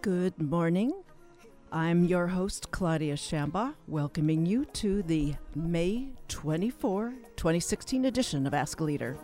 Good morning. I'm your host, Claudia Shambaugh, welcoming you to the May 24, 2016 edition of Ask a Leader.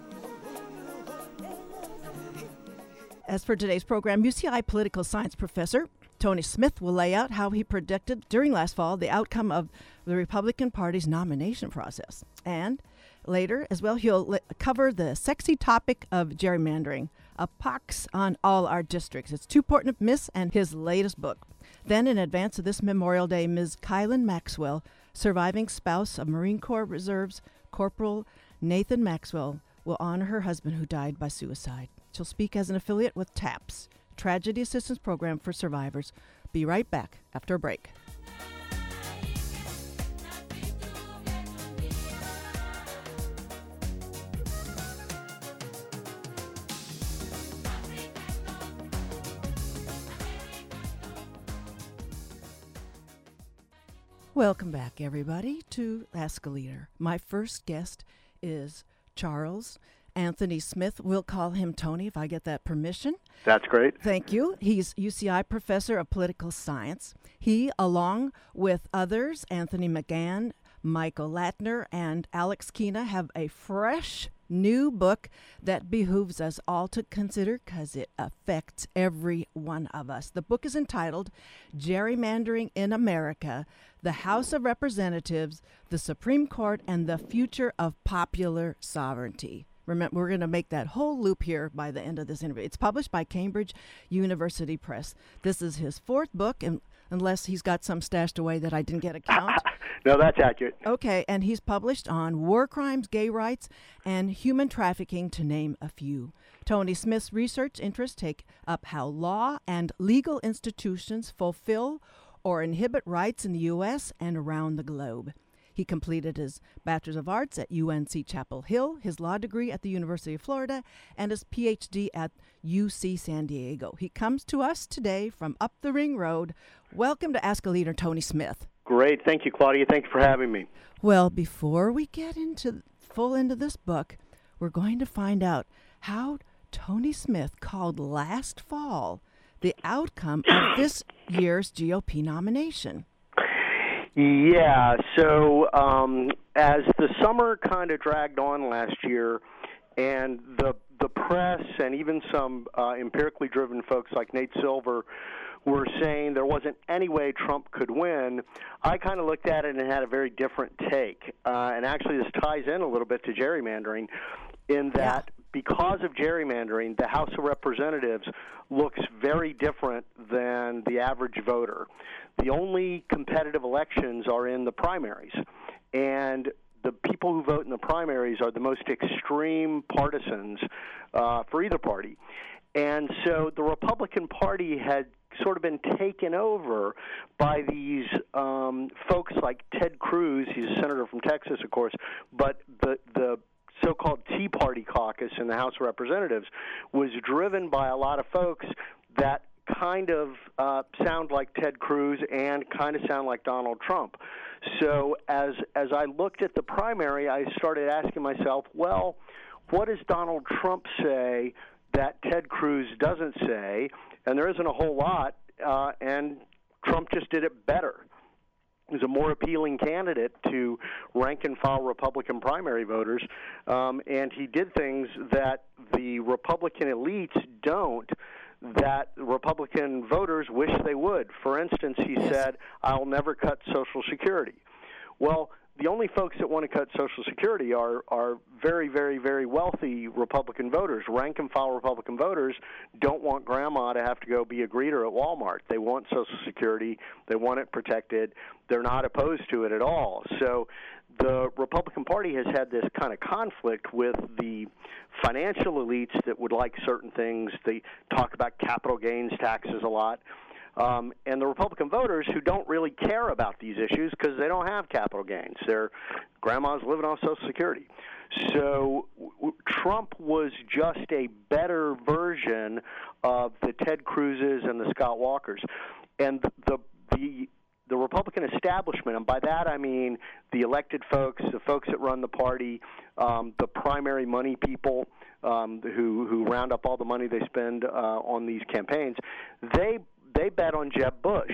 As for today's program, UCI political science professor Tony Smith will lay out how he predicted during last fall the outcome of the Republican Party's nomination process. And later, as well, he'll cover the sexy topic of gerrymandering, a pox on all our districts. It's Too Important to Miss and his latest book. Then, in advance of this Memorial Day, Ms. Kylynn Maxwell, surviving spouse of Marine Corps Reserves Corporal Nathan Maxwell, will honor her husband who died by suicide. She'll speak as an affiliate with TAPS, Tragedy Assistance Program for Survivors. Be right back after a break. Welcome back, everybody, to Ask a Leader. My first guest is Charles Anthony Smith. We'll call him Tony if I get that permission. That's great. Thank you. He's UCI professor of political science. He, along with others, Anthony McGann, Michael Latner, and Alex Keena, have a fresh new book that behooves us all to consider because it affects every one of us. The book is entitled Gerrymandering in America The House of Representatives, the Supreme Court, and the Future of Popular Sovereignty. Remember, we're going to make that whole loop here by the end of this interview. It's published by Cambridge University Press. This is his fourth book, and unless he's got some stashed away that I didn't get a count. no, that's accurate. Okay, and he's published on war crimes, gay rights, and human trafficking, to name a few. Tony Smith's research interests take up how law and legal institutions fulfill or inhibit rights in the U.S. and around the globe. He completed his Bachelor's of Arts at UNC Chapel Hill, his law degree at the University of Florida, and his PhD at UC San Diego. He comes to us today from up the ring road. Welcome to Ask a Leader, Tony Smith. Great. Thank you, Claudia. Thank you for having me. Well, before we get into full into this book, we're going to find out how Tony Smith called last fall the outcome of this year's GOP nomination. Yeah. So um, as the summer kind of dragged on last year, and the the press and even some uh, empirically driven folks like Nate Silver were saying there wasn't any way Trump could win, I kind of looked at it and had a very different take. Uh, and actually, this ties in a little bit to gerrymandering, in that because of gerrymandering, the House of Representatives looks very different than the average voter. The only competitive elections are in the primaries. And the people who vote in the primaries are the most extreme partisans uh, for either party. And so the Republican Party had sort of been taken over by these um, folks like Ted Cruz. He's a senator from Texas, of course, but the the so-called Tea Party caucus in the House of Representatives was driven by a lot of folks that kind of uh, sound like Ted Cruz and kind of sound like Donald Trump. So as as I looked at the primary, I started asking myself, well, what does Donald Trump say that Ted Cruz doesn't say? And there isn't a whole lot. Uh, and Trump just did it better. He was a more appealing candidate to rank and file Republican primary voters, um, and he did things that the Republican elites don't that Republican voters wish they would. For instance, he Yes. said, I'll never cut Social Security. Well, the only folks that want to cut Social Security are are very, very, very wealthy Republican voters. Rank and file Republican voters don't want grandma to have to go be a greeter at Walmart. They want Social Security. They want it protected. They're not opposed to it at all. So the Republican Party has had this kind of conflict with the financial elites that would like certain things. They talk about capital gains taxes a lot. Um, and the Republican voters who don't really care about these issues because they don't have capital gains. Their grandma's living on Social Security. So w- Trump was just a better version of the Ted Cruzes and the Scott Walkers. And the the the Republican establishment, and by that I mean the elected folks, the folks that run the party, um, the primary money people um, who who round up all the money they spend uh, on these campaigns, they they bet on Jeb Bush,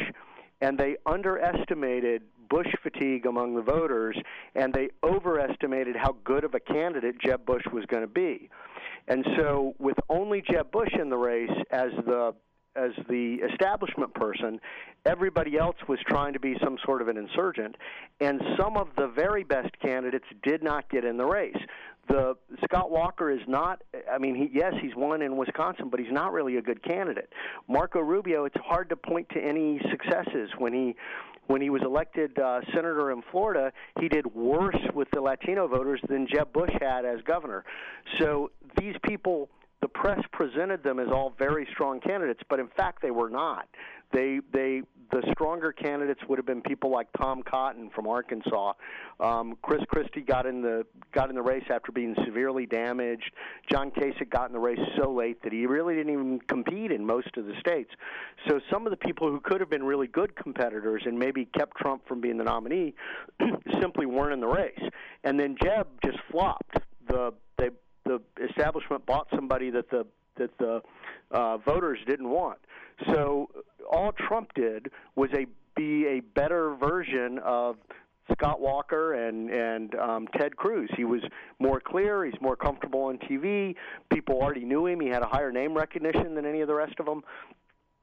and they underestimated Bush fatigue among the voters, and they overestimated how good of a candidate Jeb Bush was going to be. And so, with only Jeb Bush in the race as the as the establishment person, everybody else was trying to be some sort of an insurgent, and some of the very best candidates did not get in the race. The Scott Walker is not. I mean, he, yes, he's won in Wisconsin, but he's not really a good candidate. Marco Rubio, it's hard to point to any successes when he when he was elected uh, senator in Florida, he did worse with the Latino voters than Jeb Bush had as governor. So these people the press presented them as all very strong candidates, but in fact they were not. They they the stronger candidates would have been people like Tom Cotton from Arkansas. Um, Chris Christie got in the got in the race after being severely damaged. John Kasich got in the race so late that he really didn't even compete in most of the states. So some of the people who could have been really good competitors and maybe kept Trump from being the nominee simply weren't in the race. And then Jeb just flopped. The they the establishment bought somebody that the that the uh, voters didn't want. So all Trump did was a be a better version of Scott Walker and and um, Ted Cruz. He was more clear. He's more comfortable on TV. People already knew him. He had a higher name recognition than any of the rest of them.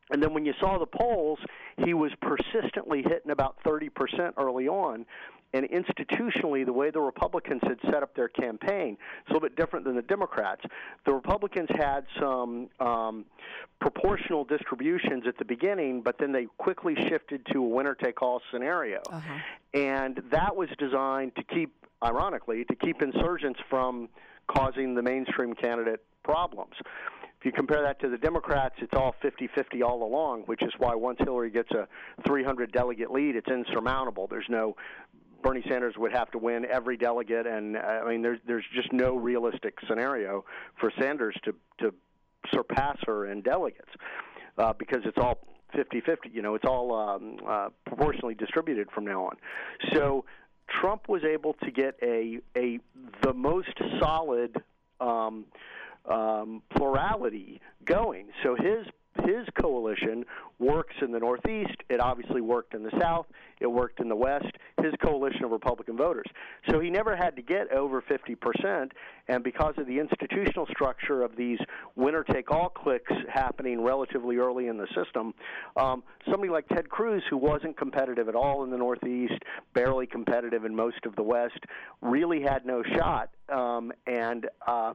And then when you saw the polls, he was persistently hitting about 30% early on. And institutionally, the way the Republicans had set up their campaign, it's a little bit different than the Democrats. The Republicans had some um, proportional distributions at the beginning, but then they quickly shifted to a winner take all scenario. Uh-huh. And that was designed to keep, ironically, to keep insurgents from causing the mainstream candidate problems. If you compare that to the Democrats, it's all 50 50 all along, which is why once Hillary gets a 300 delegate lead, it's insurmountable. There's no Bernie Sanders would have to win every delegate, and uh, I mean, there's there's just no realistic scenario for Sanders to to surpass her in delegates uh, because it's all 50-50. You know, it's all um, uh, proportionally distributed from now on. So Trump was able to get a a the most solid um, um, plurality going. So his his coalition works in the Northeast. It obviously worked in the South. It worked in the West. His coalition of Republican voters. So he never had to get over 50%. And because of the institutional structure of these winner take all cliques happening relatively early in the system, um, somebody like Ted Cruz, who wasn't competitive at all in the Northeast, barely competitive in most of the West, really had no shot. Um, and uh,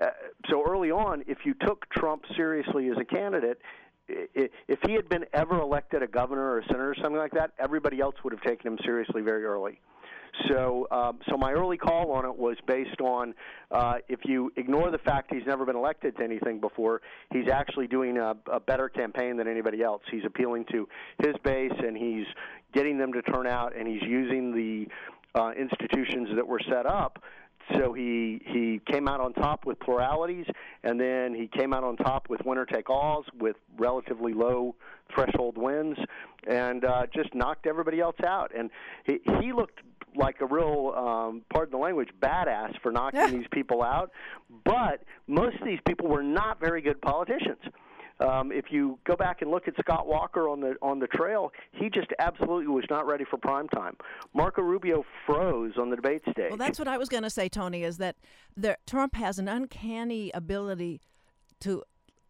uh, so early on, if you took Trump seriously as a candidate, if he had been ever elected a governor or a senator or something like that, everybody else would have taken him seriously very early. So, um, so my early call on it was based on uh, if you ignore the fact he's never been elected to anything before, he's actually doing a, a better campaign than anybody else. He's appealing to his base and he's getting them to turn out, and he's using the uh, institutions that were set up so he he came out on top with pluralities, and then he came out on top with winner take alls with relatively low threshold wins, and uh, just knocked everybody else out. And he, he looked like a real, um, pardon the language, badass for knocking these people out. But most of these people were not very good politicians. Um, if you go back and look at Scott Walker on the on the trail, he just absolutely was not ready for prime time. Marco Rubio froze on the debate stage. Well, that's what I was going to say, Tony. Is that Trump has an uncanny ability to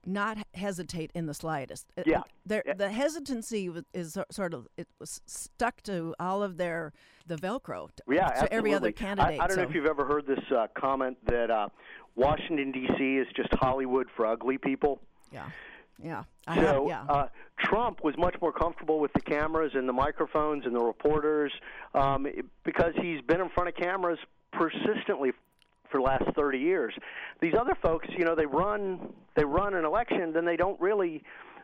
not hesitate in the slightest. Yeah. There, yeah. The hesitancy is sort of it was stuck to all of their the Velcro. To, yeah, to every other candidate. I, I don't so. know if you've ever heard this uh, comment that uh, Washington D.C. is just Hollywood for ugly people. Yeah. Yeah. I so have, yeah. Uh, Trump was much more comfortable with the cameras and the microphones and the reporters um, because he's been in front of cameras persistently for the last 30 years. These other folks, you know, they run they run an election, then they don't really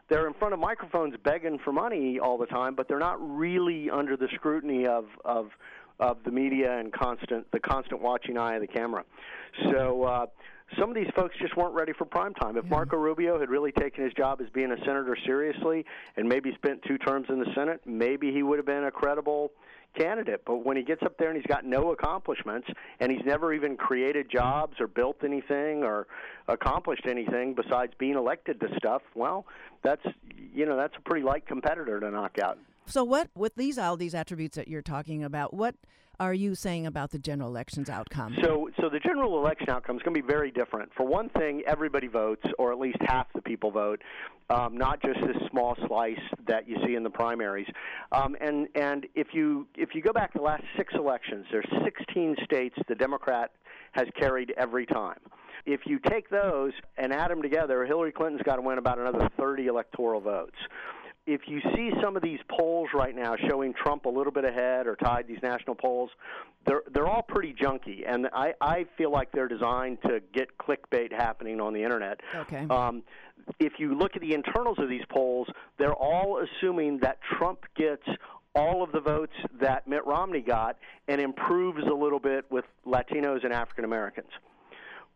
they're in front of microphones begging for money all the time, but they're not really under the scrutiny of of of the media and constant the constant watching eye of the camera. So uh, some of these folks just weren't ready for prime time. If. Marco Rubio had really taken his job as being a senator seriously and maybe spent two terms in the Senate, maybe he would have been a credible candidate. But when he gets up there and he's got no accomplishments and he's never even created jobs or built anything or accomplished anything besides being elected to stuff, well, that's you know that's a pretty light competitor to knock out. So what with these all these attributes that you're talking about, what are you saying about the general elections outcome? So, so the general election outcome is going to be very different. For one thing, everybody votes, or at least half the people vote, um, not just this small slice that you see in the primaries. Um, and and if you if you go back to the last six elections, there's 16 states the Democrat has carried every time if you take those and add them together, Hillary Clinton's got to win about another 30 electoral votes if you see some of these polls right now showing Trump a little bit ahead or tied these national polls, they're they're all pretty junky, and I I feel like they're designed to get clickbait happening on the internet. Okay. Um, if you look at the internals of these polls, they're all assuming that Trump gets all of the votes that Mitt Romney got and improves a little bit with Latinos and African Americans.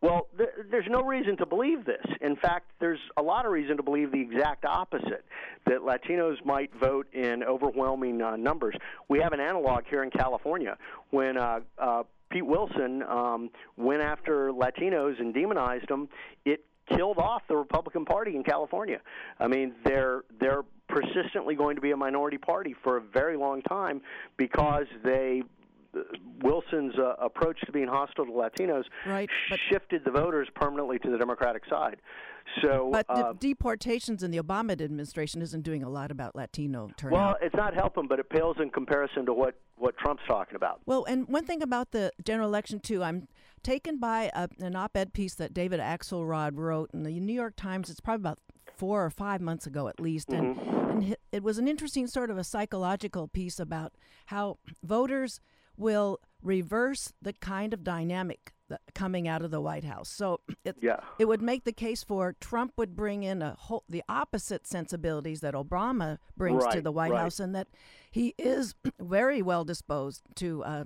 Well, th- there's no reason to believe this. In fact, there's a lot of reason to believe the exact opposite that Latinos might vote in overwhelming uh, numbers. We have an analog here in California when uh, uh, Pete Wilson um, went after Latinos and demonized them. It killed off the Republican Party in California. I mean, they're they're persistently going to be a minority party for a very long time because they Wilson's uh, approach to being hostile to Latinos right, shifted the voters permanently to the Democratic side. So, but uh, deportations in the Obama administration isn't doing a lot about Latino turnout. Well, it's not helping, but it pales in comparison to what what Trump's talking about. Well, and one thing about the general election too, I'm taken by a, an op-ed piece that David Axelrod wrote in the New York Times. It's probably about four or five months ago at least, mm-hmm. and and it was an interesting sort of a psychological piece about how voters will reverse the kind of dynamic coming out of the White House. So it yeah. it would make the case for Trump would bring in a whole the opposite sensibilities that Obama brings right, to the White right. House, and that he is very well disposed to. Uh,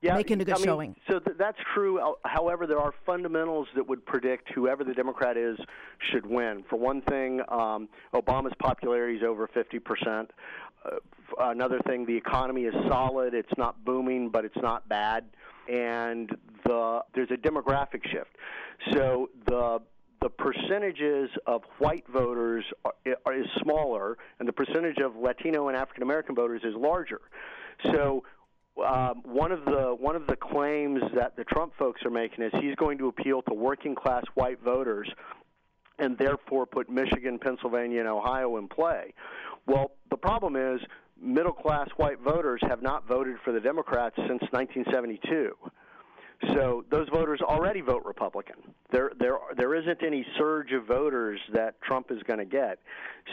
yeah, making a good I mean, showing. So th- that's true. However, there are fundamentals that would predict whoever the Democrat is should win. For one thing, um, Obama's popularity is over 50 percent. Uh, another thing, the economy is solid. It's not booming, but it's not bad. And the there's a demographic shift. So the the percentages of white voters are, are, is smaller, and the percentage of Latino and African American voters is larger. So um, one of the one of the claims that the Trump folks are making is he's going to appeal to working class white voters, and therefore put Michigan, Pennsylvania, and Ohio in play. Well, the problem is middle class white voters have not voted for the Democrats since 1972. So those voters already vote Republican. There, there, there isn't any surge of voters that Trump is going to get.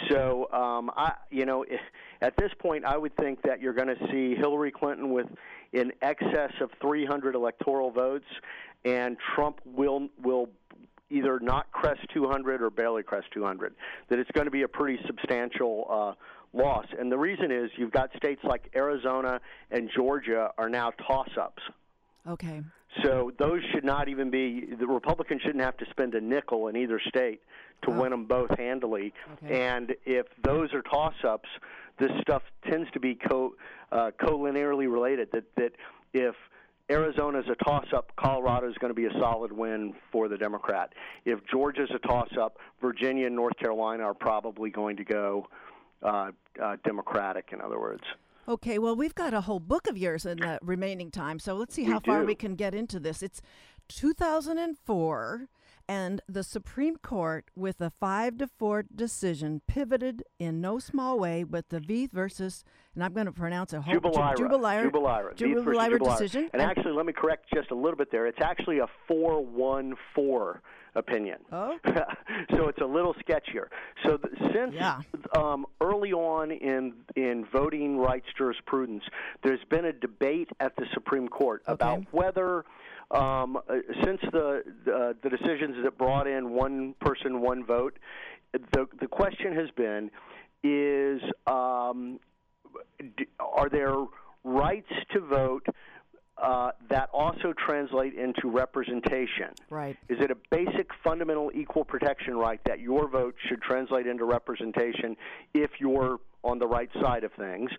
So, um, I, you know, at this point, I would think that you're going to see Hillary Clinton with in excess of 300 electoral votes, and Trump will will either not crest 200 or barely crest 200. That it's going to be a pretty substantial uh, loss. And the reason is you've got states like Arizona and Georgia are now toss-ups. Okay. So those should not even be the Republicans shouldn't have to spend a nickel in either state to oh. win them both handily. Okay. And if those are toss-ups, this stuff tends to be co uh, co-linearly related. That that if Arizona is a toss-up. Colorado is going to be a solid win for the Democrat. If Georgia's a toss-up, Virginia and North Carolina are probably going to go uh, uh, Democratic. In other words. Okay, well, we've got a whole book of yours in the remaining time, so let's see how we far we can get into this. It's 2004 and the Supreme Court, with a five to four decision, pivoted in no small way with the Vieth versus, and I'm going to pronounce it, Jubelirer. Jubelirer. Jubelirer. Jubelirer decision. And, and actually, let me correct just a little bit there. It's actually a four-one-four opinion. Oh. so it's a little sketchier. So th- since yeah. um, early on in in voting rights jurisprudence, there's been a debate at the Supreme Court okay. about whether um, uh, since the uh, the decisions that brought in one person, one vote, the the question has been is um, are there rights to vote uh, that also translate into representation. Right. Is it a basic fundamental equal protection right that your vote should translate into representation if you're on the right side of things?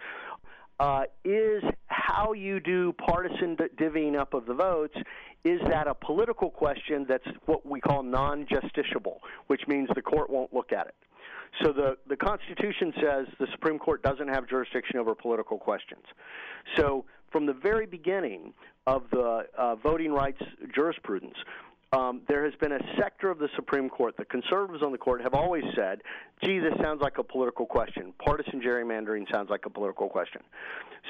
Uh, is how you do partisan divvying up of the votes is that a political question that's what we call non-justiciable, which means the court won't look at it. So the, the Constitution says the Supreme Court doesn't have jurisdiction over political questions. So from the very beginning of the uh, voting rights jurisprudence, um, there has been a sector of the Supreme Court, the conservatives on the court have always said, gee, this sounds like a political question. Partisan gerrymandering sounds like a political question.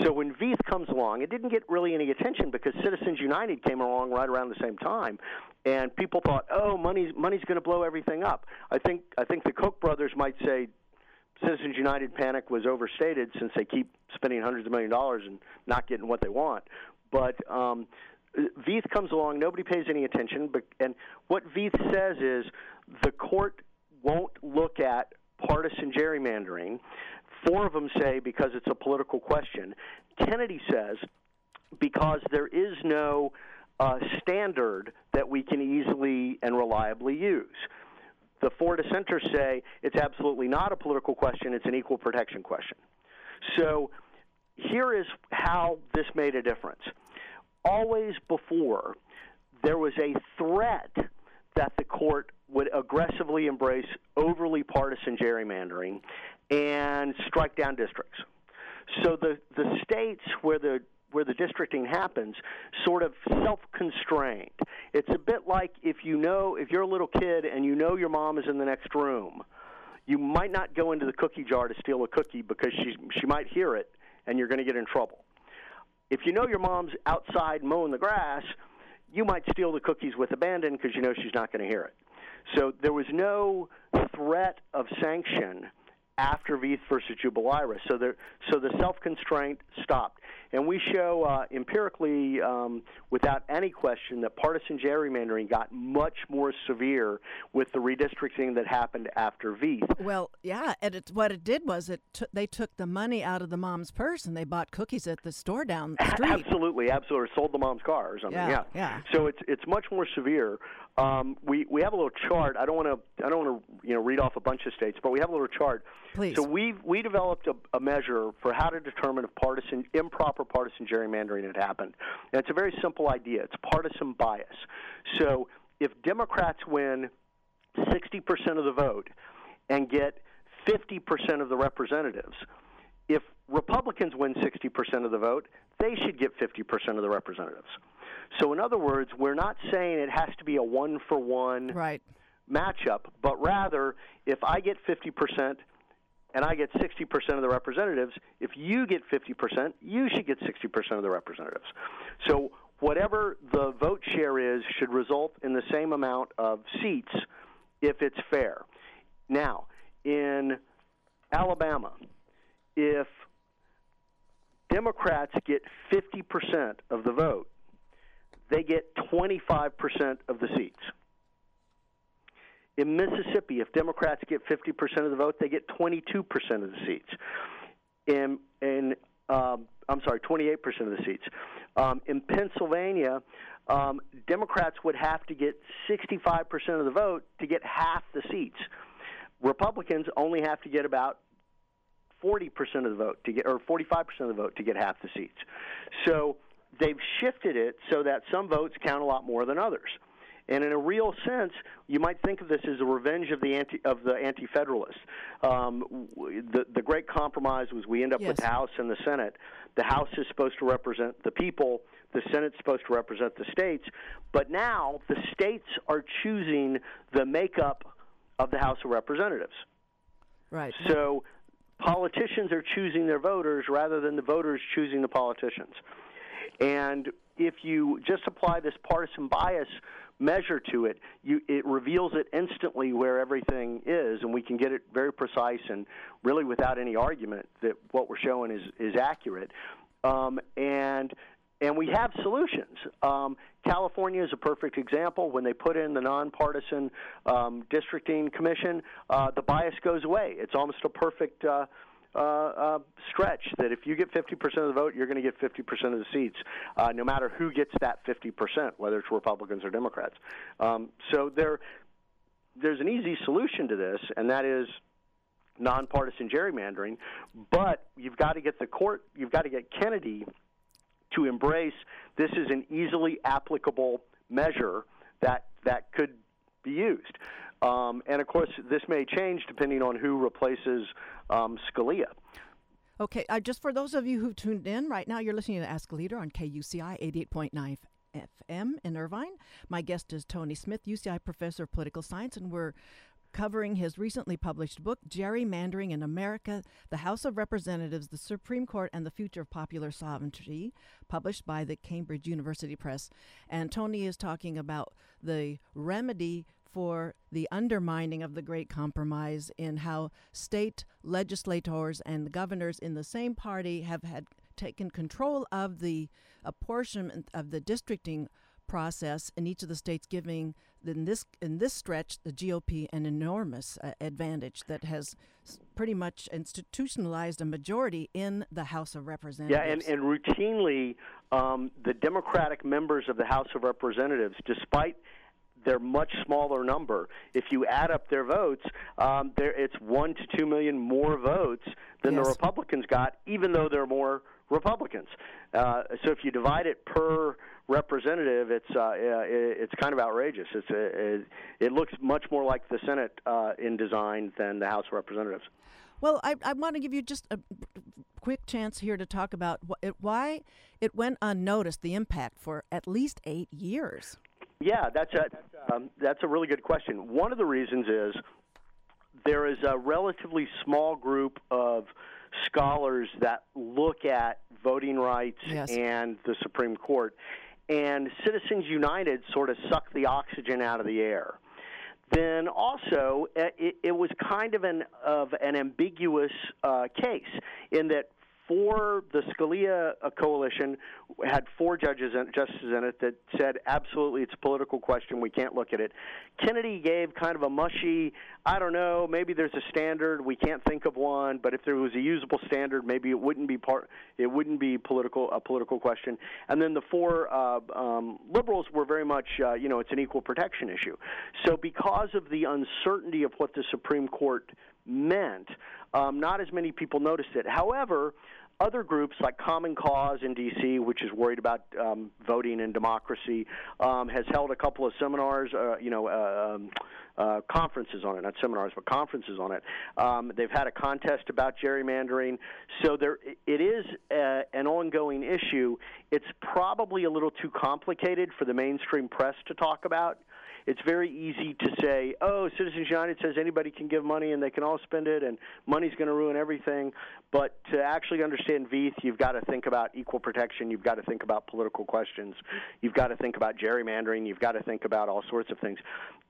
So when Vieth comes along, it didn't get really any attention because Citizens United came along right around the same time, and people thought, oh, money's money's going to blow everything up. I think I think the Koch brothers might say Citizens United panic was overstated since they keep spending hundreds of million dollars and not getting what they want. But um, Vieth comes along, nobody pays any attention, but and what Vieth says is the court won't look at partisan gerrymandering. Four of them say because it's a political question. Kennedy says because there is no uh, standard that we can easily and reliably use. The four dissenters say it's absolutely not a political question, it's an equal protection question. So here is how this made a difference. Always before, there was a threat that the court would aggressively embrace overly partisan gerrymandering and strike down districts. So the, the states where the where the districting happens sort of self-constrained. It's a bit like if you know if you're a little kid and you know your mom is in the next room, you might not go into the cookie jar to steal a cookie because she she might hear it and you're going to get in trouble. If you know your mom's outside mowing the grass, you might steal the cookies with abandon because you know she's not going to hear it. So there was no threat of sanction after Vieth versus Jubelirer. So the so the self constraint stopped, and we show uh, empirically, um, without any question, that partisan gerrymandering got much more severe with the redistricting that happened after Vieth. Well, yeah, and it's what it did was it t- they took the money out of the mom's purse and they bought cookies at the store down the street. Absolutely, absolutely, sold the mom's car or something. Yeah, yeah. yeah. So it's it's much more severe. Um, we we have a little chart. I don't want to I don't want to you know read off a bunch of states, but we have a little chart. Please. So we we developed a, a measure for how to determine if partisan improper partisan gerrymandering had happened. And it's a very simple idea. It's partisan bias. So if Democrats win 60% of the vote and get 50% of the representatives, if Republicans win 60% of the vote, they should get 50% of the representatives. So, in other words, we're not saying it has to be a one for one matchup, but rather, if I get 50% and I get 60% of the representatives, if you get 50%, you should get 60% of the representatives. So, whatever the vote share is should result in the same amount of seats if it's fair. Now, in Alabama, if Democrats get 50% of the vote, they get 25% of the seats. In Mississippi, if Democrats get 50% of the vote, they get 22% of the seats. In, in um, I'm sorry, 28% of the seats. Um, in Pennsylvania, um, Democrats would have to get 65% of the vote to get half the seats. Republicans only have to get about 40% of the vote to get, or 45% of the vote to get half the seats. So they've shifted it so that some votes count a lot more than others. And in a real sense, you might think of this as a revenge of the anti of the anti-federalists. Um, the the great compromise was we end up yes. with the House and the Senate. The House is supposed to represent the people. The Senate's supposed to represent the states. But now the states are choosing the makeup of the House of Representatives. Right. So politicians are choosing their voters rather than the voters choosing the politicians. And if you just apply this partisan bias measure to it, you, it reveals it instantly where everything is, and we can get it very precise and really without any argument that what we're showing is, is accurate. Um, and and we have solutions. Um, California is a perfect example. When they put in the nonpartisan um, districting commission, uh, the bias goes away. It's almost a perfect. Uh, uh, uh, stretch that if you get 50% of the vote, you're going to get 50% of the seats, uh, no matter who gets that 50%, whether it's Republicans or Democrats. Um, so there, there's an easy solution to this, and that is nonpartisan gerrymandering. But you've got to get the court, you've got to get Kennedy to embrace this is an easily applicable measure that that could be used. Um, and of course, this may change depending on who replaces um, Scalia. Okay, uh, just for those of you who tuned in right now, you're listening to Ask a Leader on KUCI 88.9 FM in Irvine. My guest is Tony Smith, UCI professor of political science, and we're covering his recently published book, Gerrymandering in America The House of Representatives, the Supreme Court, and the Future of Popular Sovereignty, published by the Cambridge University Press. And Tony is talking about the remedy for the undermining of the Great Compromise in how state legislators and governors in the same party have had taken control of the apportionment of the districting process in each of the states, giving in this in this stretch the GOP an enormous uh, advantage that has pretty much institutionalized a majority in the House of Representatives. Yeah, and, and routinely um, the Democratic members of the House of Representatives, despite their much smaller number. If you add up their votes, um, there it's one to two million more votes than yes. the Republicans got, even though there are more Republicans. Uh, so if you divide it per representative, it's uh, it's kind of outrageous. It's a, uh, it, it looks much more like the Senate uh, in design than the House of Representatives. Well, I, I want to give you just a quick chance here to talk about wh- it, why it went unnoticed, the impact for at least eight years. Yeah, that's a that's, um, that's a really good question. One of the reasons is there is a relatively small group of scholars that look at voting rights yes. and the Supreme Court and Citizens United sort of sucked the oxygen out of the air. Then also, it, it was kind of an of an ambiguous uh, case in that for the Scalia uh, coalition had four judges and justices in it that said absolutely it's a political question. We can't look at it. Kennedy gave kind of a mushy I don't know maybe there's a standard. We can't think of one but if there was a usable standard maybe it wouldn't be part it wouldn't be political a political question. And then the four uh, um, liberals were very much uh, you know it's an equal protection issue. So because of the uncertainty of what the Supreme Court meant um, not as many people noticed it. However, other groups like Common Cause in D.C., which is worried about um, voting and democracy, um, has held a couple of seminars, uh, you know, uh, um, uh, conferences on it, not seminars, but conferences on it. Um, they've had a contest about gerrymandering, so there it is a, uh, an ongoing issue. It's probably a little too complicated for the mainstream press to talk about it's very easy to say, oh, Citizens United says anybody can give money and they can all spend it, and money's going to ruin everything. But to actually understand Vieth, you've got to think about equal protection. You've got to think about political questions. You've got to think about gerrymandering. You've got to think about all sorts of things.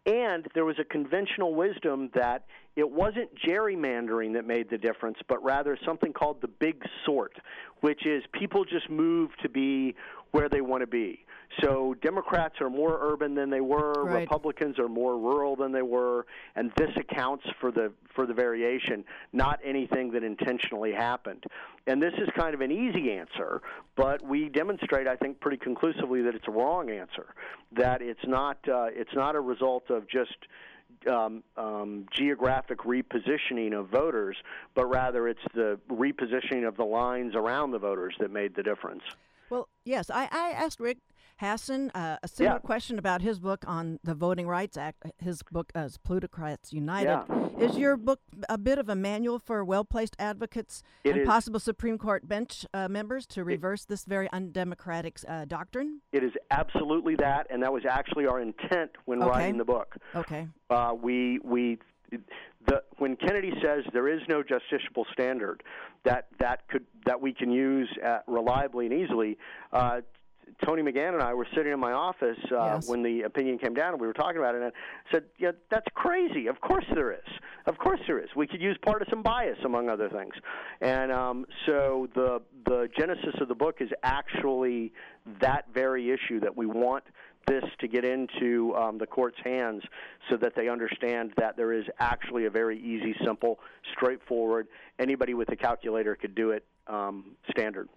And there was a conventional wisdom that it wasn't gerrymandering that made the difference, but rather something called the big sort, which is people just move to be where they want to be. So Democrats are more urban than they were, right. Republicans are more rural than they were, and this accounts for the for the variation, not anything that intentionally happened. And this is kind of an easy answer, but we demonstrate, I think, pretty conclusively that it's a wrong answer. That it's not uh, it's not a result of just um, um, geographic repositioning of voters, but rather it's the repositioning of the lines around the voters that made the difference. Well, yes, I, I asked Rick Hasen uh, a similar yeah. question about his book on the Voting Rights Act. His book as Plutocrats United. Yeah. Is your book a bit of a manual for well-placed advocates it and is. possible Supreme Court bench uh, members to reverse it, this very undemocratic uh, doctrine? It is absolutely that, and that was actually our intent when okay. writing the book. Okay. Uh, we we the, when Kennedy says there is no justiciable standard that that could that we can use uh, reliably and easily, uh, Tony McGann and I were sitting in my office uh, yes. when the opinion came down, and we were talking about it. And I said, "Yeah, that's crazy. Of course there is. Of course there is. We could use partisan bias, among other things." And um, so the the genesis of the book is actually that very issue that we want this to get into um, the court's hands so that they understand that there is actually a very easy, simple, straightforward, anybody with a calculator could do it um, standard.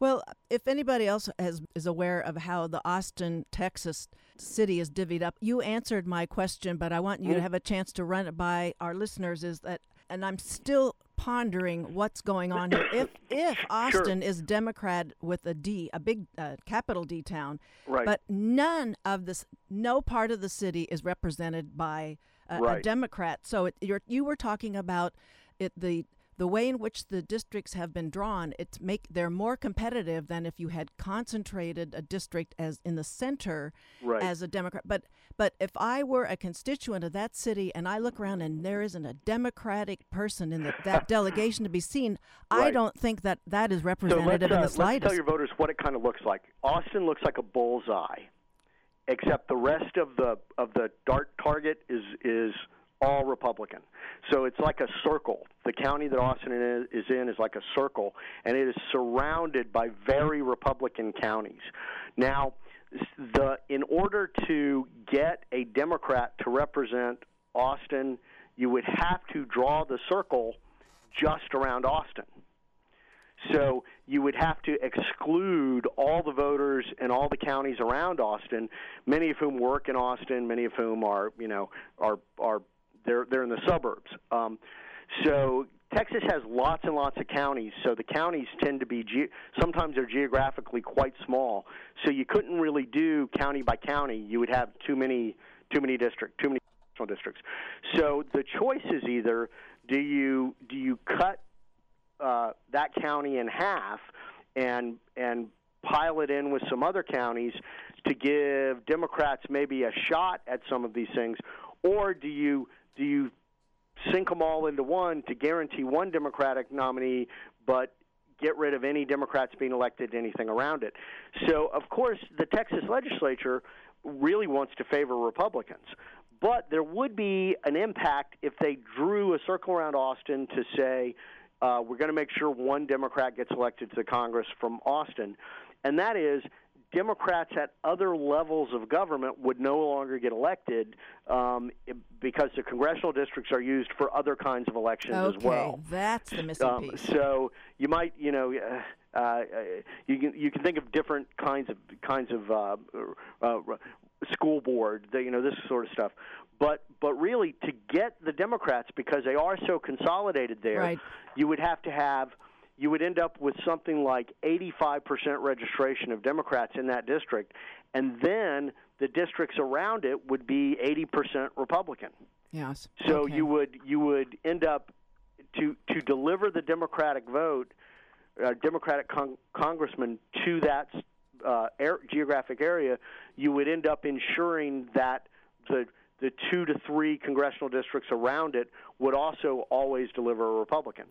Well, if anybody else has, is aware of how the Austin, Texas city is divvied up, you answered my question, but I want you to have a chance to run it by our listeners. Is that, and I'm still pondering what's going on here. If if Austin sure. is Democrat with a D, a big uh, capital D town, right. but none of this, no part of the city is represented by a, right. a Democrat. So it, you were talking about it the the way in which the districts have been drawn, it's make they're more competitive than if you had concentrated a district as in the center right. as a Democrat. But but if I were a constituent of that city and I look around and there isn't a Democratic person in the, that delegation to be seen, right. I don't think that that is representative so in uh, the slightest. Let's tell your voters what it kind of looks like. Austin looks like a bullseye, except the rest of the of the dart target is is all Republican. So it's like a circle. The county that Austin is in is like a circle, and it is surrounded by very Republican counties. Now, the in order to get a Democrat to represent Austin, you would have to draw the circle just around Austin. So you would have to exclude all the voters in all the counties around Austin, many of whom work in Austin, many of whom are, you know, are are they're in the suburbs. Um, so Texas has lots and lots of counties, so the counties tend to be ge- sometimes they're geographically quite small. So you couldn't really do county by county. You would have too many too many district too many districts. So the choice is either do you do you cut uh, that county in half and and pile it in with some other counties to give Democrats maybe a shot at some of these things, or do you do you sink them all into one to guarantee one Democratic nominee, but get rid of any Democrats being elected, anything around it? So, of course, the Texas legislature really wants to favor Republicans. But there would be an impact if they drew a circle around Austin to say, uh, we're going to make sure one Democrat gets elected to Congress from Austin. And that is Democrats at other levels of government would no longer get elected um, because the congressional districts are used for other kinds of elections okay, as well. that's the missing um, piece. So you might, you know, uh, uh, you can you can think of different kinds of kinds of uh, uh, school board, you know, this sort of stuff. But but really, to get the Democrats because they are so consolidated there, right. you would have to have you would end up with something like 85% registration of Democrats in that district, and then the districts around it would be 80% Republican. Yes. So okay. you would you would end up to to deliver the Democratic vote, uh, Democratic con- congressman to that uh, air, geographic area, you would end up ensuring that the the two to three congressional districts around it would also always deliver a Republican.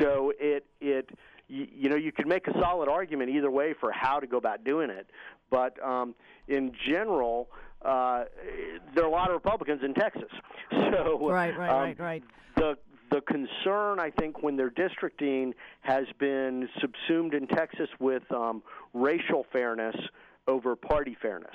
So it it you, you know you could make a solid argument either way for how to go about doing it, but um, in general. Uh, there are a lot of Republicans in Texas, so right, right, um, right, right. The the concern, I think, when they're districting has been subsumed in Texas with um, racial fairness over party fairness.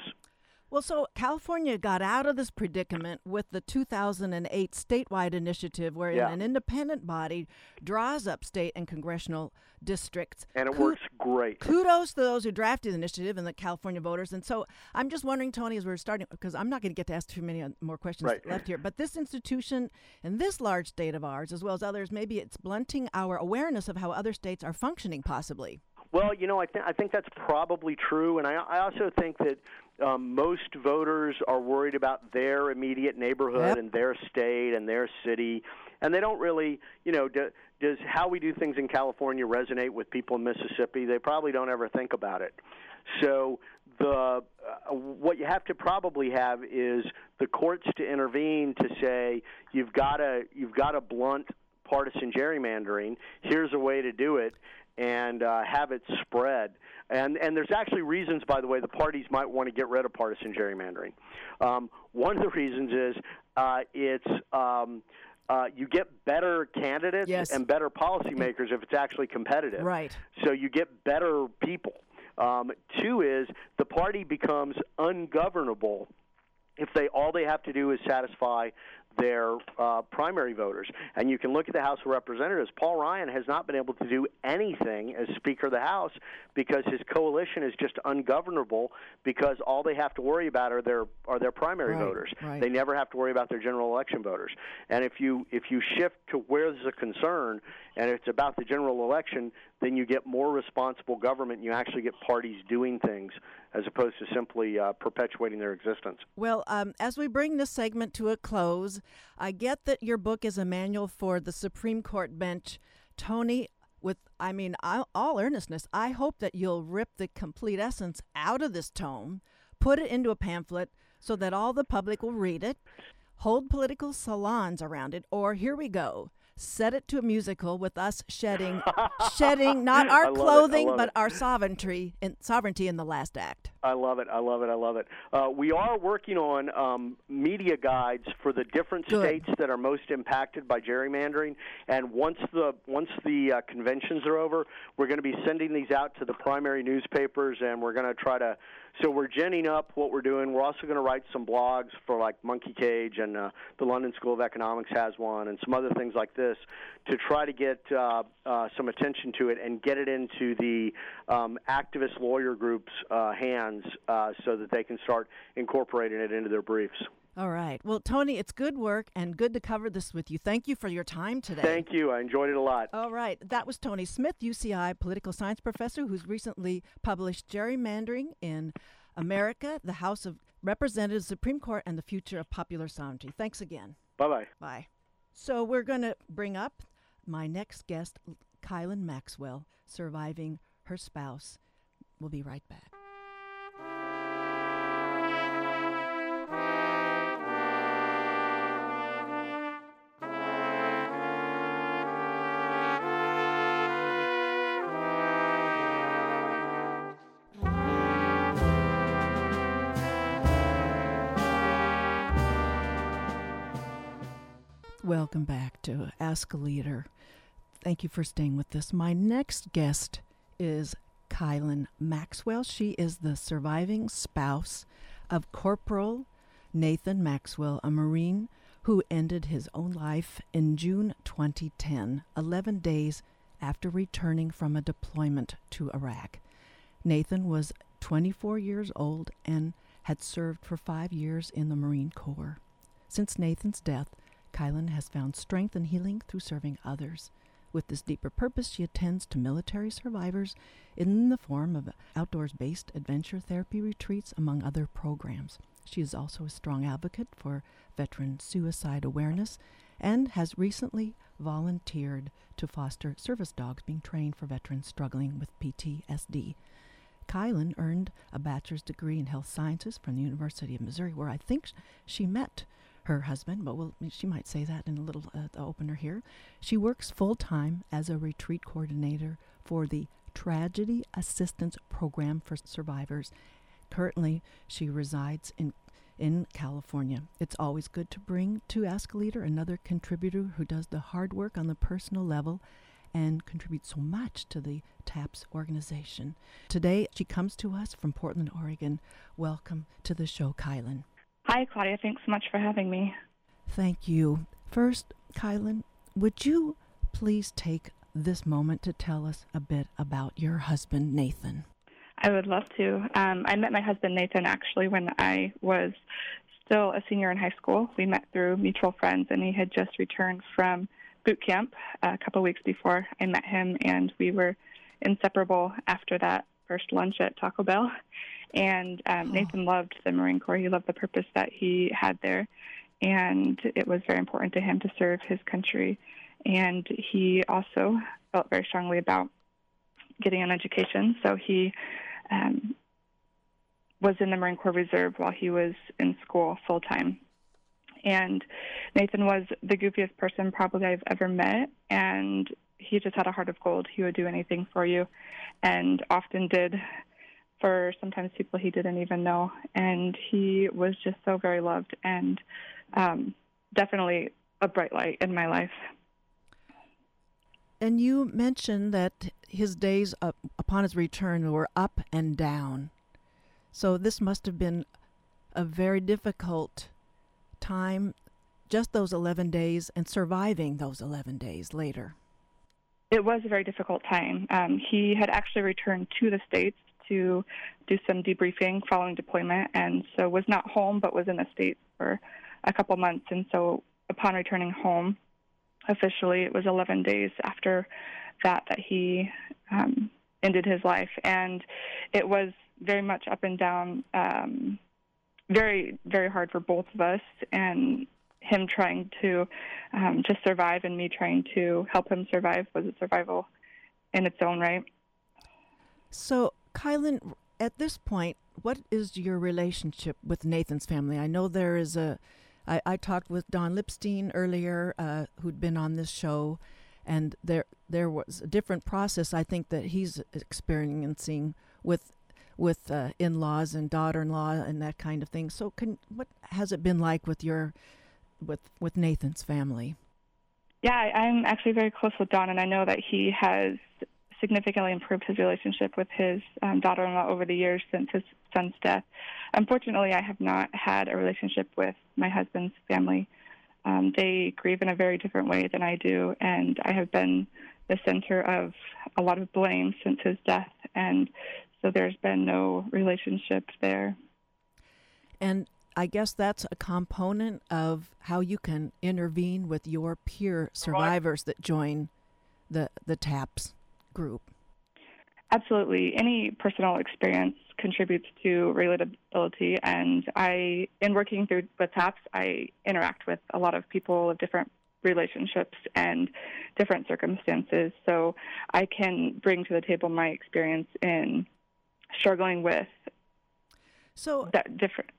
Well, so California got out of this predicament with the 2008 statewide initiative, where yeah. an independent body draws up state and congressional districts. And it works great. Kudos to those who drafted the initiative and the California voters. And so I'm just wondering, Tony, as we're starting, because I'm not going to get to ask too many more questions right. left here, but this institution in this large state of ours, as well as others, maybe it's blunting our awareness of how other states are functioning, possibly. Well, you know, I think I think that's probably true, and I, I also think that um, most voters are worried about their immediate neighborhood yep. and their state and their city, and they don't really, you know, do, does how we do things in California resonate with people in Mississippi? They probably don't ever think about it. So the uh, what you have to probably have is the courts to intervene to say you've got to you've got to blunt partisan gerrymandering. Here's a way to do it, and uh, have it spread. And and there's actually reasons, by the way, the parties might want to get rid of partisan gerrymandering. Um, one of the reasons is uh, it's um, uh, you get better candidates yes. and better policymakers if it's actually competitive. Right. So you get better people. Um, two is the party becomes ungovernable if they all they have to do is satisfy their uh, primary voters. And you can look at the House of Representatives. Paul Ryan has not been able to do anything as Speaker of the House because his coalition is just ungovernable because all they have to worry about are their are their primary right, voters. Right. They never have to worry about their general election voters. And if you if you shift to where there's a concern and it's about the general election, then you get more responsible government and you actually get parties doing things as opposed to simply uh, perpetuating their existence. Well, um, as we bring this segment to a close, I get that your book is a manual for the Supreme Court bench. Tony, with, I mean, all earnestness, I hope that you'll rip the complete essence out of this tome, put it into a pamphlet so that all the public will read it, hold political salons around it, or here we go set it to a musical with us shedding shedding not our clothing but it. our sovereignty in sovereignty in the last act. I love it. I love it. I love it. Uh, we are working on um, media guides for the different Good. states that are most impacted by gerrymandering. And once the once the uh, conventions are over, we're going to be sending these out to the primary newspapers, and we're going to try to so we're ginning up what we're doing. We're also going to write some blogs for like Monkey Cage and uh, the London School of Economics has one, and some other things like this to try to get uh, uh, some attention to it and get it into the um, activist lawyer groups' uh, uh, so that they can start incorporating it into their briefs. All right. Well, Tony, it's good work and good to cover this with you. Thank you for your time today. Thank you. I enjoyed it a lot. All right. That was Tony Smith, UCI political science professor, who's recently published Gerrymandering in America, the House of Representatives, Supreme Court, and the Future of Popular Sovereignty. Thanks again. Bye bye. Bye. So we're going to bring up my next guest, Kylynn Maxwell, surviving her spouse. We'll be right back. Welcome back to Ask a Leader. Thank you for staying with us. My next guest is Kylynn Maxwell. She is the surviving spouse of Corporal Nathan Maxwell, a Marine who ended his own life in June 2010, 11 days after returning from a deployment to Iraq. Nathan was 24 years old and had served for five years in the Marine Corps. Since Nathan's death, Kylynn has found strength and healing through serving others. With this deeper purpose, she attends to military survivors in the form of outdoors based adventure therapy retreats, among other programs. She is also a strong advocate for veteran suicide awareness and has recently volunteered to foster service dogs being trained for veterans struggling with PTSD. Kylynn earned a bachelor's degree in health sciences from the University of Missouri, where I think she met her husband, but we'll, she might say that in a little uh, opener here. She works full time as a retreat coordinator for the Tragedy Assistance Program for Survivors. Currently, she resides in in California. It's always good to bring to Ask a Leader another contributor who does the hard work on the personal level and contributes so much to the TAPS organization. Today, she comes to us from Portland, Oregon. Welcome to the show, Kylynn. Hi, Claudia. Thanks so much for having me. Thank you. First, Kylynn, would you please take this moment to tell us a bit about your husband, Nathan? I would love to. Um, I met my husband, Nathan, actually, when I was still a senior in high school. We met through mutual friends, and he had just returned from boot camp a couple weeks before I met him, and we were inseparable after that first lunch at Taco Bell. And um. Nathan loved the Marine Corps. He loved the purpose that he had there. And it was very important to him to serve his country. And he also felt very strongly about getting an education. So he um, was in the Marine Corps Reserve while he was in school full time. And Nathan was the goofiest person probably I've ever met. And he just had a heart of gold. He would do anything for you and often did for sometimes people he didn't even know. And he was just so very loved and um, definitely a bright light in my life. and you mentioned that his days up, upon his return were up and down. So this must have been a very difficult time, just those 11 days, and surviving those 11 days later. It was a very difficult time. Um, he had actually returned to the States to do some debriefing following deployment, and so was not home but was in the States for a couple months. And so upon returning home, officially, it was 11 days after that that he um, ended his life, and it was very much up and down, um, very very hard for both of us, and him trying to um, just survive and me trying to help him survive was a survival in its own right. So, Kylynn, at this point, what is your relationship with Nathan's family? I know there is a. I, I talked with Don Lipstein earlier, uh, who'd been on this show, and there there was a different process I think that he's experiencing with with uh, in-laws and daughter-in-law and that kind of thing. So, can what has it been like with your with with Nathan's family? Yeah, I'm actually very close with Don, and I know that he has significantly improved his relationship with his um, daughter-in-law over the years since his son's death. Unfortunately, I have not had a relationship with my husband's family. Um, they grieve in a very different way than I do, and I have been the center of a lot of blame since his death, and so there's been no relationship there. And I guess that's a component of how you can intervene with your peer survivors that join the the TAPS group. Absolutely. Any personal experience contributes to relatability and I in working through with TAPS I interact with a lot of people of different relationships and different circumstances. So I can bring to the table my experience in struggling with so that different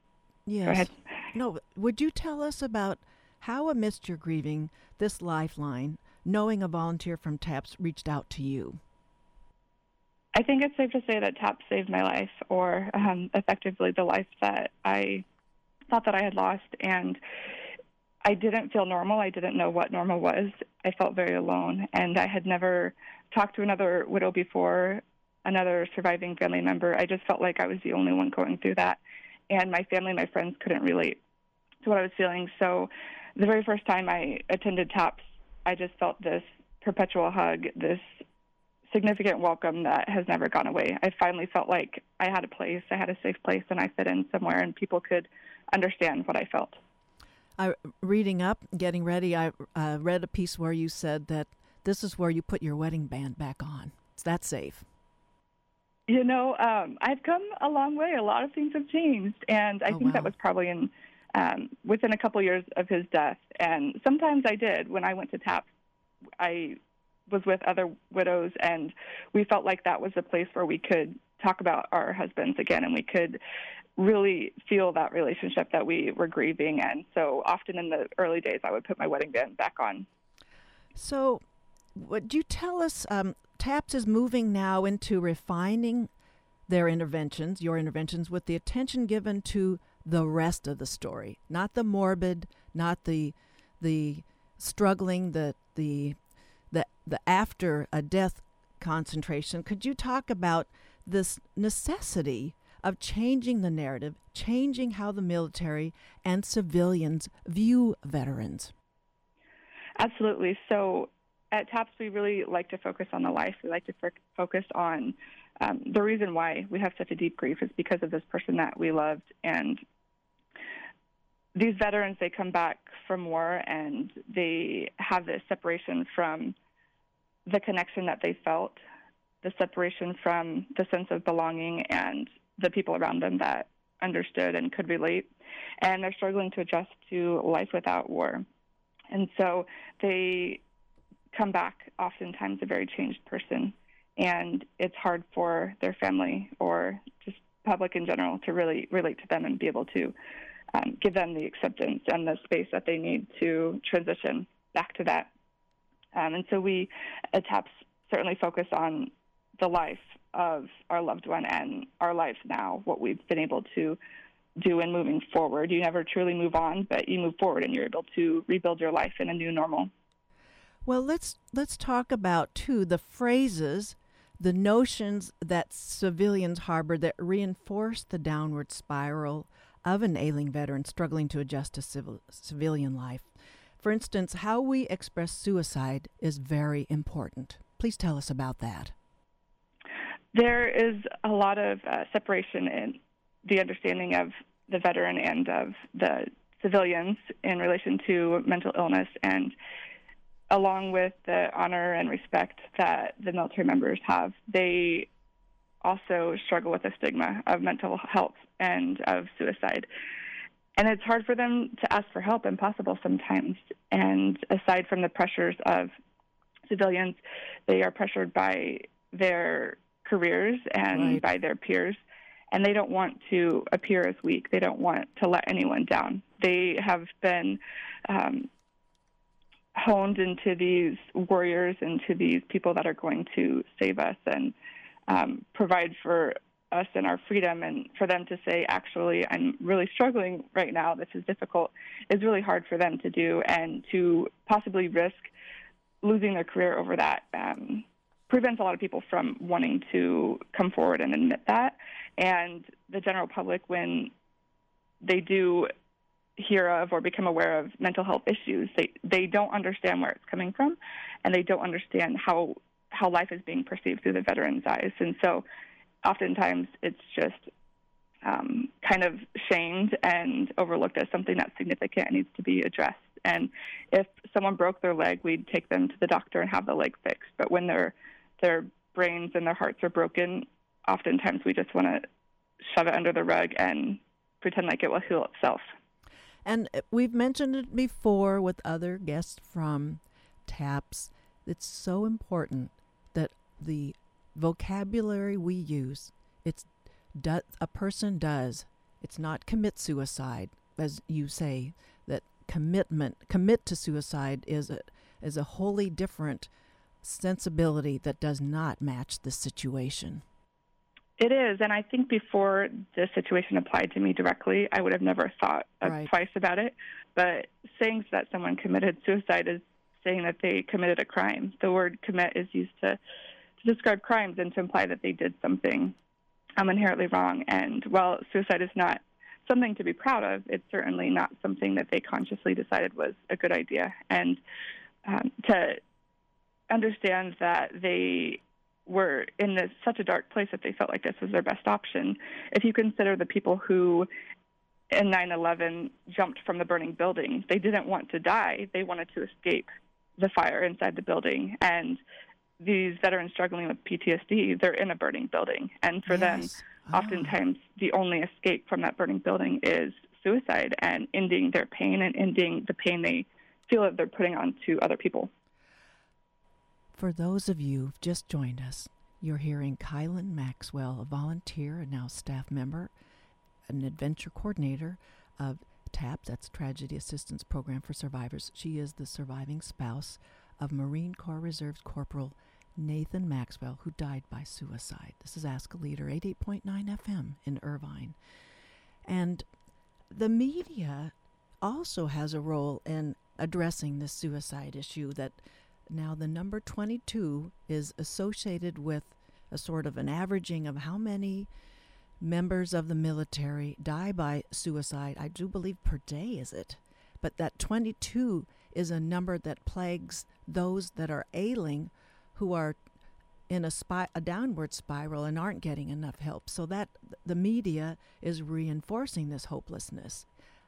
Yes. No, would you tell us about how, amidst your grieving, this lifeline, knowing a volunteer from TAPS, reached out to you? I think it's safe to say that TAPS saved my life, or um, effectively the life that I thought that I had lost. And I didn't feel normal. I didn't know what normal was. I felt very alone, and I had never talked to another widow before, another surviving family member. I just felt like I was the only one going through that and my family, and my friends couldn't relate to what I was feeling. So the very first time I attended TAPS, I just felt this perpetual hug, this significant welcome that has never gone away. I finally felt like I had a place, I had a safe place, and I fit in somewhere, and people could understand what I felt. I reading up, getting ready. I uh, read a piece where you said that this is where you put your wedding band back on. Is that safe? You know, um, I've come a long way. A lot of things have changed, and I oh, think wow. that was probably in um, within a couple years of his death. And sometimes I did when I went to TAP. I was with other widows, and we felt like that was a place where we could talk about our husbands again, and we could really feel that relationship that we were grieving. And so often in the early days, I would put my wedding band back on. So, would you tell us? Um, TAPS is moving now into refining their interventions, your interventions, with the attention given to the rest of the story, not the morbid, not the the struggling, the the the the after a death concentration. Could you talk about this necessity of changing the narrative, changing how the military and civilians view veterans? Absolutely. So at TAPS, we really like to focus on the life. We like to f- focus on um, the reason why we have such a deep grief is because of this person that we loved. And these veterans, they come back from war and they have this separation from the connection that they felt, the separation from the sense of belonging and the people around them that understood and could relate. And they're struggling to adjust to life without war. And so they come back oftentimes a very changed person. And it's hard for their family or just public in general to really relate to them and be able to um, give them the acceptance and the space that they need to transition back to that. Um, and so we at TAPS certainly focus on the life of our loved one and our lives now, what we've been able to do in moving forward. You never truly move on, but you move forward and you're able to rebuild your life in a new normal. Well, let's let's talk about too the phrases, the notions that civilians harbor that reinforce the downward spiral of an ailing veteran struggling to adjust to civil, civilian life. For instance, how we express suicide is very important. Please tell us about that. There is a lot of uh, separation in the understanding of the veteran and of the civilians in relation to mental illness and along with the honor and respect that the military members have, they also struggle with the stigma of mental health and of suicide. And it's hard for them to ask for help, impossible sometimes. And aside from the pressures of civilians, they are pressured by their careers and right. by their peers. And they don't want to appear as weak. They don't want to let anyone down. They have been um, honed into these warriors, into these people that are going to save us and um, provide for us and our freedom. And for them to say, actually, I'm really struggling right now, this is difficult, is really hard for them to do. And to possibly risk losing their career over that um, prevents a lot of people from wanting to come forward and admit that. And the general public, when they do hear of or become aware of mental health issues, they they don't understand where it's coming from, and they don't understand how how life is being perceived through the veteran's eyes. And so, oftentimes, it's just um, kind of shamed and overlooked as something that's significant and needs to be addressed. And if someone broke their leg, we'd take them to the doctor and have the leg fixed. But when their their brains and their hearts are broken, oftentimes we just want to shove it under the rug and pretend like it will heal itself. And uh, we've mentioned it before with other guests from TAPS. It's so important that the vocabulary we use, it's do, a person does. It's not commit suicide, as you say. That commitment, commit to suicide, is a is a wholly different sensibility that does not match the situation. It is, and I think before this situation applied to me directly, I would have never thought uh, right. twice about it. But saying that someone committed suicide is saying that they committed a crime. The word commit is used to, to describe crimes and to imply that they did something um, inherently wrong. And while suicide is not something to be proud of, it's certainly not something that they consciously decided was a good idea. And um, to understand that they were in this, such a dark place that they felt like this was their best option. If you consider the people who in 9/11 jumped from the burning building, they didn't want to die; they wanted to escape the fire inside the building. And these veterans struggling with PTSD, they're in a burning building, and for yes. them, oh. oftentimes the only escape from that burning building is suicide and ending their pain and ending the pain they feel that they're putting on to other people. For those of you who've just joined us, you're hearing Kylynn Maxwell, a volunteer and now staff member, an adventure coordinator of TAP, that's Tragedy Assistance Program for Survivors. She is the surviving spouse of Marine Corps Reserves Corporal Nathan Maxwell, who died by suicide. This is Ask a Leader, 88.9 FM in Irvine. And the media also has a role in addressing this suicide issue that now, the number 22 is associated with a sort of an averaging of how many members of the military die by suicide. I do believe per day, is it? But that 22 is a number that plagues those that are ailing who are in a, spi- a downward spiral and aren't getting enough help. So that the media is reinforcing this hopelessness.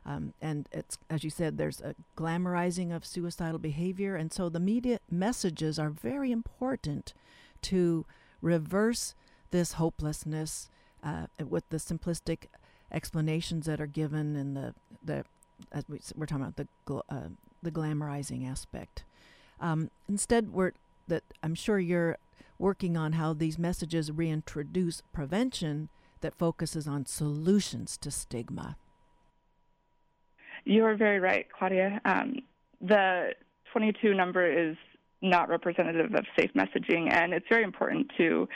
Um, and it's as you said, there's a glamorizing of suicidal behavior, and so the media messages are very important to reverse this hopelessness uh, with the simplistic explanations that are given and the the as we, are talking about the gl- uh, the glamorizing aspect. Um, instead, we're that I'm sure you're working on how these messages reintroduce prevention that focuses on solutions to stigma. You are very right, Claudia. Um, the 22 number is not representative of safe messaging, and it's very important to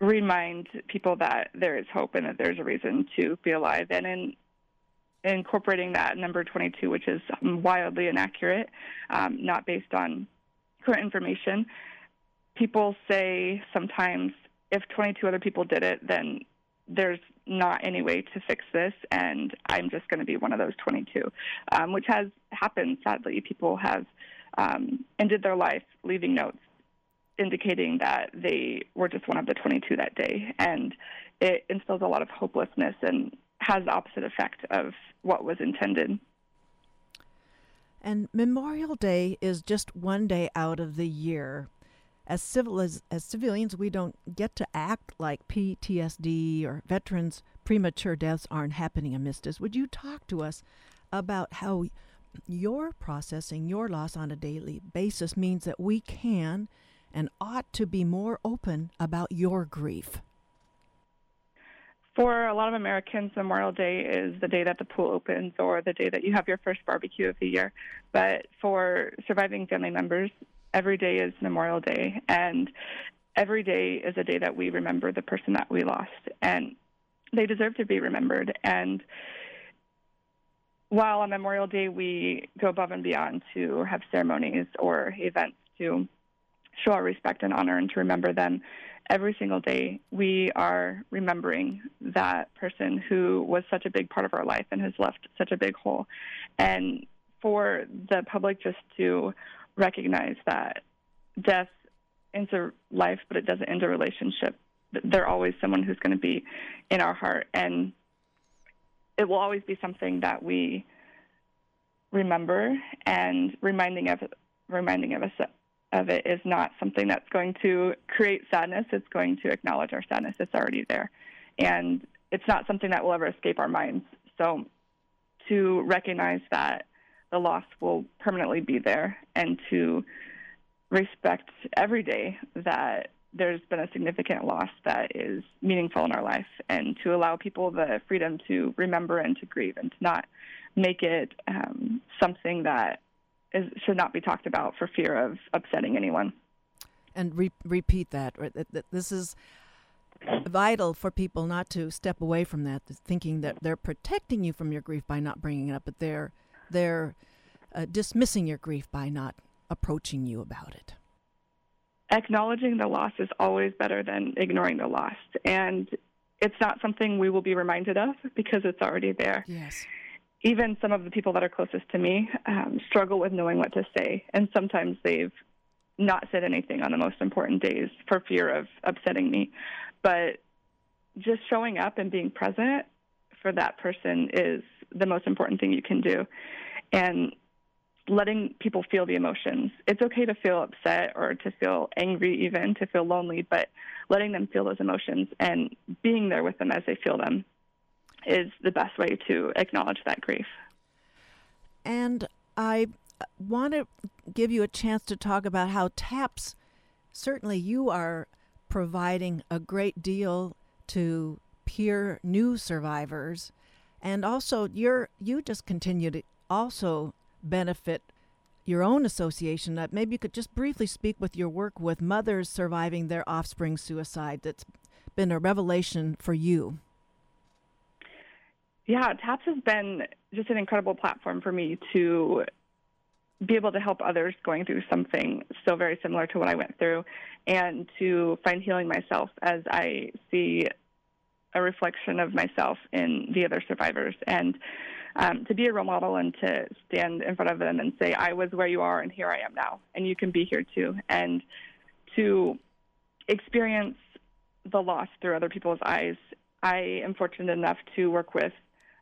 remind people that there is hope and that there's a reason to be alive. And in incorporating that number 22, which is wildly inaccurate, um, not based on current information. People say sometimes if 22 other people did it, then there's not any way to fix this, and I'm just going to be one of those 22, um, which has happened. Sadly, people have um, ended their life leaving notes indicating that they were just one of the 22 that day, and it instills a lot of hopelessness and has the opposite effect of what was intended. And Memorial Day is just one day out of the year. As civil as, as civilians, we don't get to act like PTSD or veterans' premature deaths aren't happening amidst us. Would you talk to us about how your processing your loss on a daily basis means that we can and ought to be more open about your grief? For a lot of Americans, Memorial Day is the day that the pool opens or the day that you have your first barbecue of the year. But for surviving family members, every day is Memorial Day. And every day is a day that we remember the person that we lost. And they deserve to be remembered. And while on Memorial Day we go above and beyond to have ceremonies or events to show our respect and honor and to remember them, every single day we are remembering that person who was such a big part of our life and has left such a big hole. And for the public just to recognize that death ends a life, but it doesn't end a relationship. They're always someone who's going to be in our heart. And it will always be something that we remember and reminding of reminding of us of it is not something that's going to create sadness. It's going to acknowledge our sadness. It's already there. And it's not something that will ever escape our minds. So to recognize that the loss will permanently be there and to respect every day that there's been a significant loss that is meaningful in our life and to allow people the freedom to remember and to grieve and to not make it um, something that is, should not be talked about for fear of upsetting anyone. And re- repeat that. Right? That, that. This is vital for people not to step away from that, thinking that they're protecting you from your grief by not bringing it up, but they're they're uh, dismissing your grief by not approaching you about it. Acknowledging the loss is always better than ignoring the loss, and it's not something we will be reminded of because it's already there. Yes even some of the people that are closest to me um, struggle with knowing what to say, and sometimes they've not said anything on the most important days for fear of upsetting me. But just showing up and being present for that person is the most important thing you can do. And letting people feel the emotions. It's okay to feel upset or to feel angry, even to feel lonely, but letting them feel those emotions and being there with them as they feel them is the best way to acknowledge that grief. And I want to give you a chance to talk about how TAPS, certainly you are providing a great deal to peer new survivors. And also you're you just continue to also benefit your own association. That maybe you could just briefly speak with your work with mothers surviving their offspring suicide that's been a revelation for you yeah, TAPS has been just an incredible platform for me to be able to help others going through something so very similar to what I went through and to find healing myself as I see a reflection of myself in the other survivors and um, to be a role model and to stand in front of them and say, I was where you are and here I am now, and you can be here too. And to experience the loss through other people's eyes. I am fortunate enough to work with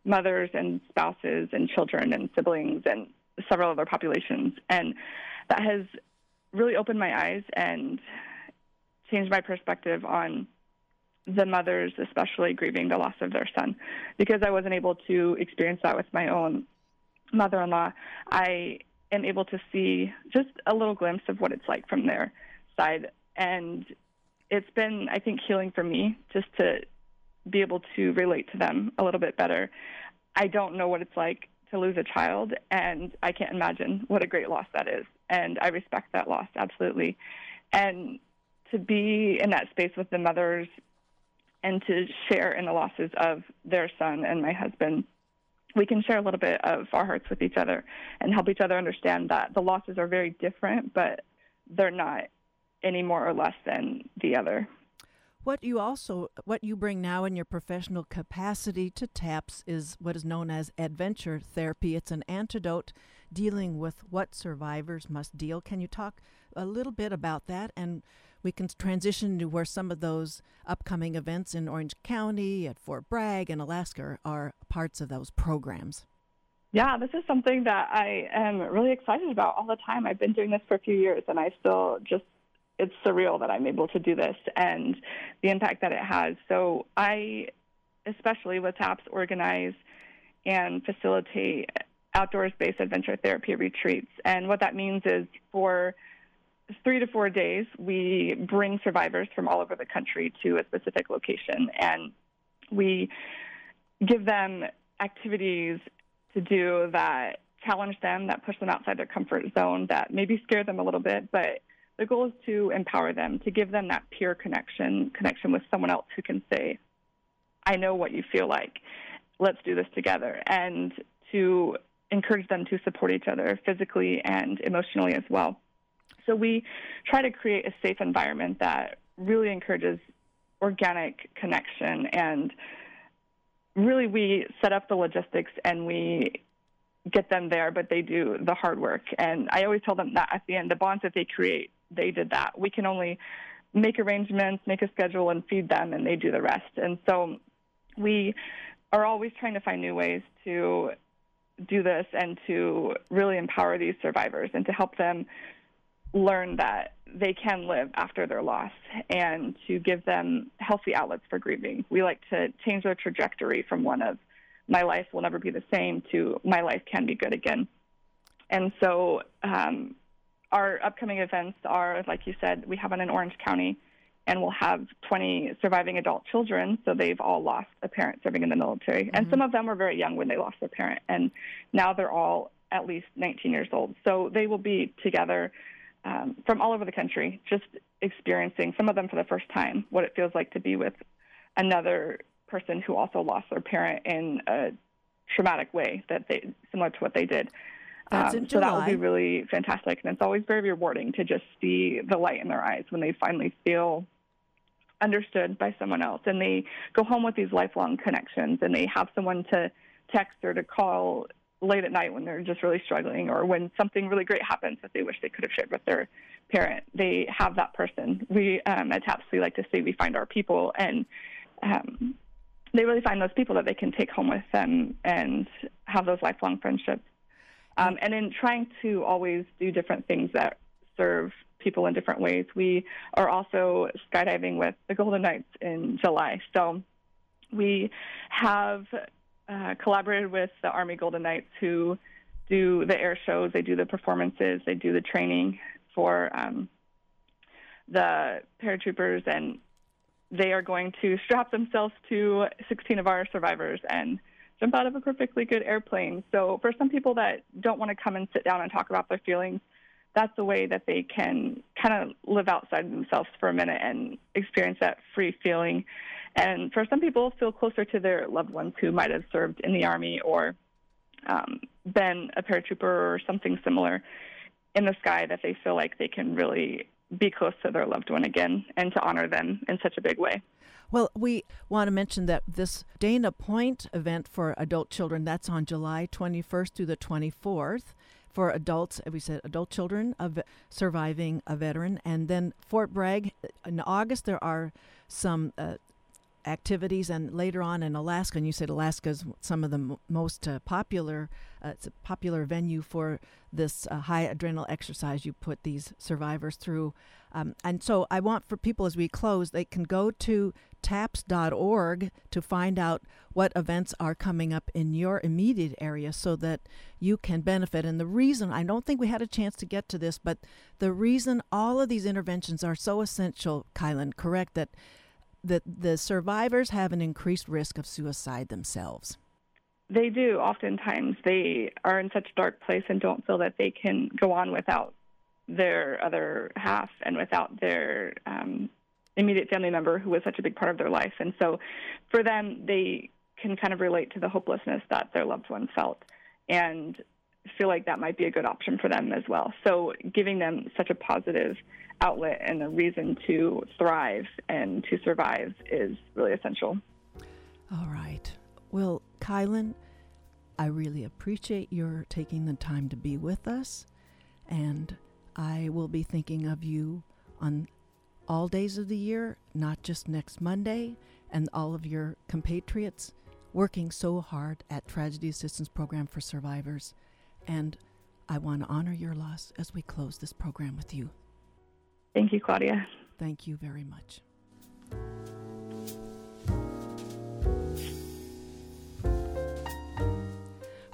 mothers and spouses and children and siblings and several other populations. And that has really opened my eyes and changed my perspective on the mothers, especially grieving the loss of their son, because I wasn't able to experience that with my own mother in law. I am able to see just a little glimpse of what it's like from their side. And it's been, I think, healing for me just to be able to relate to them a little bit better. I don't know what it's like to lose a child, and I can't imagine what a great loss that is. And I respect that loss absolutely. And to be in that space with the mothers and to share in the losses of their son and my husband we can share a little bit of our hearts with each other and help each other understand that the losses are very different, but they're not any more or less than the other. What you also what you bring now in your professional capacity to TAPS is what is known as adventure therapy. It's an antidote dealing with what survivors must deal. Can you talk a little bit about that and we can transition to where some of those upcoming events in Orange County, at Fort Bragg, and Alaska are parts of those programs. Yeah, this is something that I am really excited about all the time. I've been doing this for a few years, and I still just, it's surreal that I'm able to do this and the impact that it has. So, I, especially with TAPS, organize and facilitate outdoors based adventure therapy retreats. And what that means is for three to four days, we bring survivors from all over the country to a specific location and we give them activities to do that challenge them, that push them outside their comfort zone, that maybe scare them a little bit, but the goal is to empower them, to give them that peer connection, connection with someone else who can say, I know what you feel like. Let's do this together. And to encourage them to support each other physically and emotionally as well. So we try to create a safe environment that really encourages organic connection and really we set up the logistics and we get them there, but they do the hard work. And I always tell them that at the end, the bonds that they create, they did that. We can only make arrangements, make a schedule, and feed them, and they do the rest. And so we are always trying to find new ways to do this and to really empower these survivors and to help them learn that they can live after their loss and to give them healthy outlets for grieving. We like to change their trajectory from one of my life will never be the same to my life can be good again. And so um, our upcoming events are, like you said, we have one in Orange County and we'll have 20 surviving adult children. So they've all lost a parent serving in the military. Mm-hmm. And some of them were very young when they lost their parent. And now they're all at least 19 years old. So they will be together um, from all over the country, just experiencing some of them for the first time what it feels like to be with another person who also lost their parent in a traumatic way that they similar to what they did. That's um, so that will be really fantastic, and it's always very rewarding to just see the light in their eyes when they finally feel understood by someone else, and they go home with these lifelong connections, and they have someone to text or to call late at night when they're just really struggling or when something really great happens that they wish they could have shared with their parent. They have that person. We um, at TAPS, we like to say we find our people, and um, they really find those people that they can take home with them and have those lifelong friendships. Um, and in trying to always do different things that serve people in different ways, we are also skydiving with the Golden Knights in July. So we have uh, collaborated with the Army Golden Knights who do the air shows, they do the performances, they do the training for um, the paratroopers, and they are going to strap themselves to 16 of our survivors and jump out of a perfectly good airplane. So, for some people that don't want to come and sit down and talk about their feelings, that's a way that they can kind of live outside themselves for a minute and experience that free feeling and for some people, feel closer to their loved ones who might have served in the Army or um, been a paratrooper or something similar in the sky that they feel like they can really be close to their loved one again and to honor them in such a big way. Well, we want to mention that this Dana Point event for adult children, that's on July 21st through the 24th. For adults, we said adult children of surviving a veteran. And then Fort Bragg, in August, there are some uh, activities and later on in Alaska and you said Alaska is some of the m- most uh, popular uh, it's a popular venue for this uh, high adrenal exercise you put these survivors through um, and so I want for people as we close they can go to taps.org to find out what events are coming up in your immediate area so that you can benefit and the reason I don't think we had a chance to get to this but the reason all of these interventions are so essential Kylynn correct that the, the survivors have an increased risk of suicide themselves. They do. Oftentimes, they are in such a dark place and don't feel that they can go on without their other half and without their um, immediate family member who was such a big part of their life. And so, for them, they can kind of relate to the hopelessness that their loved one felt and feel like that might be a good option for them as well. So giving them such a positive outlet and a reason to thrive and to survive is really essential. All right. Well, Kylynn, I really appreciate your taking the time to be with us, and I will be thinking of you on all days of the year, not just next Monday, and all of your compatriots working so hard at Tragedy Assistance Program for Survivors. And I want to honor your loss as we close this program with you. Thank you, Claudia. Thank you very much.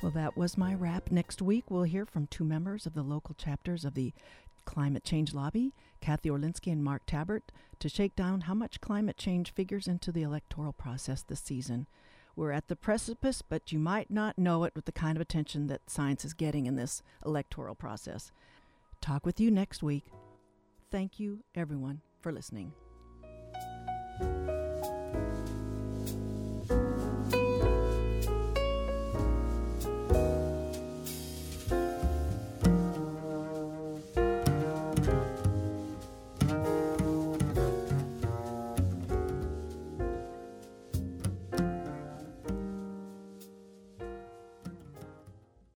Well, that was my wrap. Next week, we'll hear from two members of the local chapters of the Climate Change Lobby, Kathy Orlinsky and Mark Tabert, to shake down how much climate change figures into the electoral process this season. We're at the precipice, but you might not know it with the kind of attention that science is getting in this electoral process. Talk with you next week. Thank you, everyone, for listening.